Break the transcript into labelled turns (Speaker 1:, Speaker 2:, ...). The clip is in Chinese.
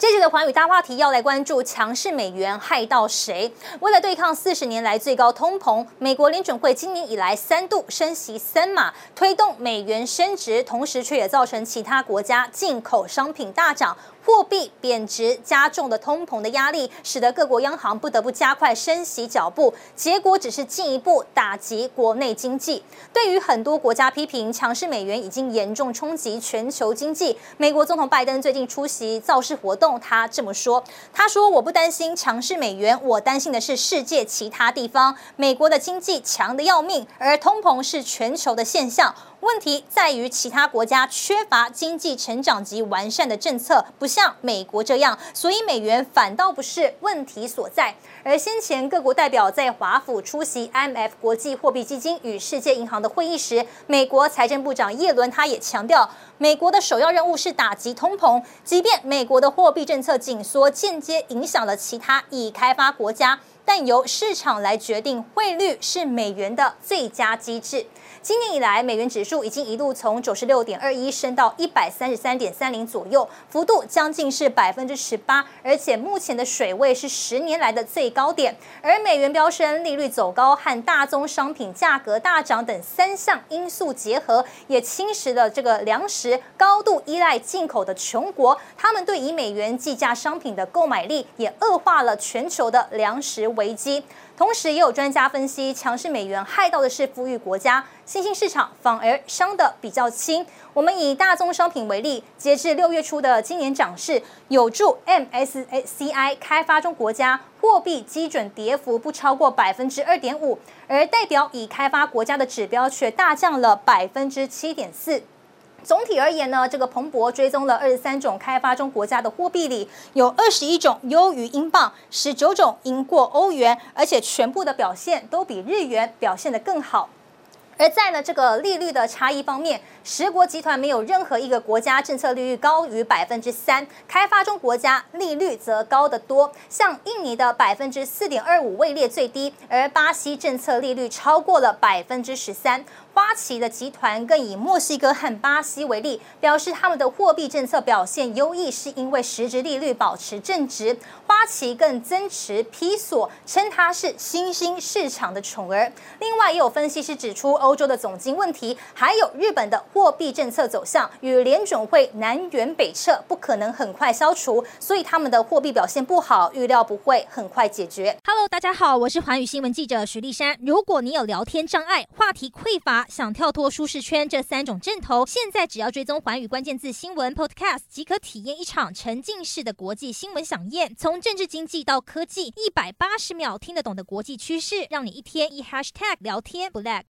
Speaker 1: 这期的寰宇大话题要来关注强势美元害到谁？为了对抗四十年来最高通膨，美国联准会今年以来三度升息三码，推动美元升值，同时却也造成其他国家进口商品大涨。货币贬值加重的通膨的压力，使得各国央行不得不加快升息脚步，结果只是进一步打击国内经济。对于很多国家批评强势美元已经严重冲击全球经济，美国总统拜登最近出席造势活动，他这么说：“他说我不担心强势美元，我担心的是世界其他地方，美国的经济强的要命，而通膨是全球的现象。”问题在于其他国家缺乏经济成长及完善的政策，不像美国这样，所以美元反倒不是问题所在。而先前各国代表在华府出席 IMF 国际货币基金与世界银行的会议时，美国财政部长叶伦他也强调，美国的首要任务是打击通膨，即便美国的货币政策紧缩间接影响了其他已开发国家，但由市场来决定汇率是美元的最佳机制。今年以来，美元指数已经一路从九十六点二一升到一百三十三点三零左右，幅度将近是百分之十八，而且目前的水位是十年来的最高点。而美元飙升、利率走高和大宗商品价格大涨等三项因素结合，也侵蚀了这个粮食高度依赖进口的穷国，他们对以美元计价商品的购买力也恶化了全球的粮食危机。同时，也有专家分析，强势美元害到的是富裕国家，新兴市场反而伤得比较轻。我们以大宗商品为例，截至六月初的今年涨势，有助 MSCI 开发中国家货币基准跌幅不超过百分之二点五，而代表已开发国家的指标却大降了百分之七点四。总体而言呢，这个彭博追踪了二十三种开发中国家的货币里，有二十一种优于英镑，十九种赢过欧元，而且全部的表现都比日元表现得更好。而在呢这个利率的差异方面，十国集团没有任何一个国家政策利率高于百分之三，开发中国家利率则高得多。像印尼的百分之四点二五位列最低，而巴西政策利率超过了百分之十三。花旗的集团更以墨西哥和巴西为例，表示他们的货币政策表现优异，是因为实质利率保持正值。花旗更增持披索，称它是新兴市场的宠儿。另外，也有分析师指出，欧洲的总经问题，还有日本的货币政策走向与联准会南辕北辙，不可能很快消除，所以他们的货币表现不好，预料不会很快解决。
Speaker 2: Hello，大家好，我是环宇新闻记者徐丽珊。如果你有聊天障碍、话题匮乏，想跳脱舒适圈这三种阵头，现在只要追踪环宇关键字新闻 Podcast，即可体验一场沉浸式的国际新闻饗宴。从政治经济到科技，一百八十秒听得懂的国际趋势，让你一天一 Hashtag 聊天不 lag。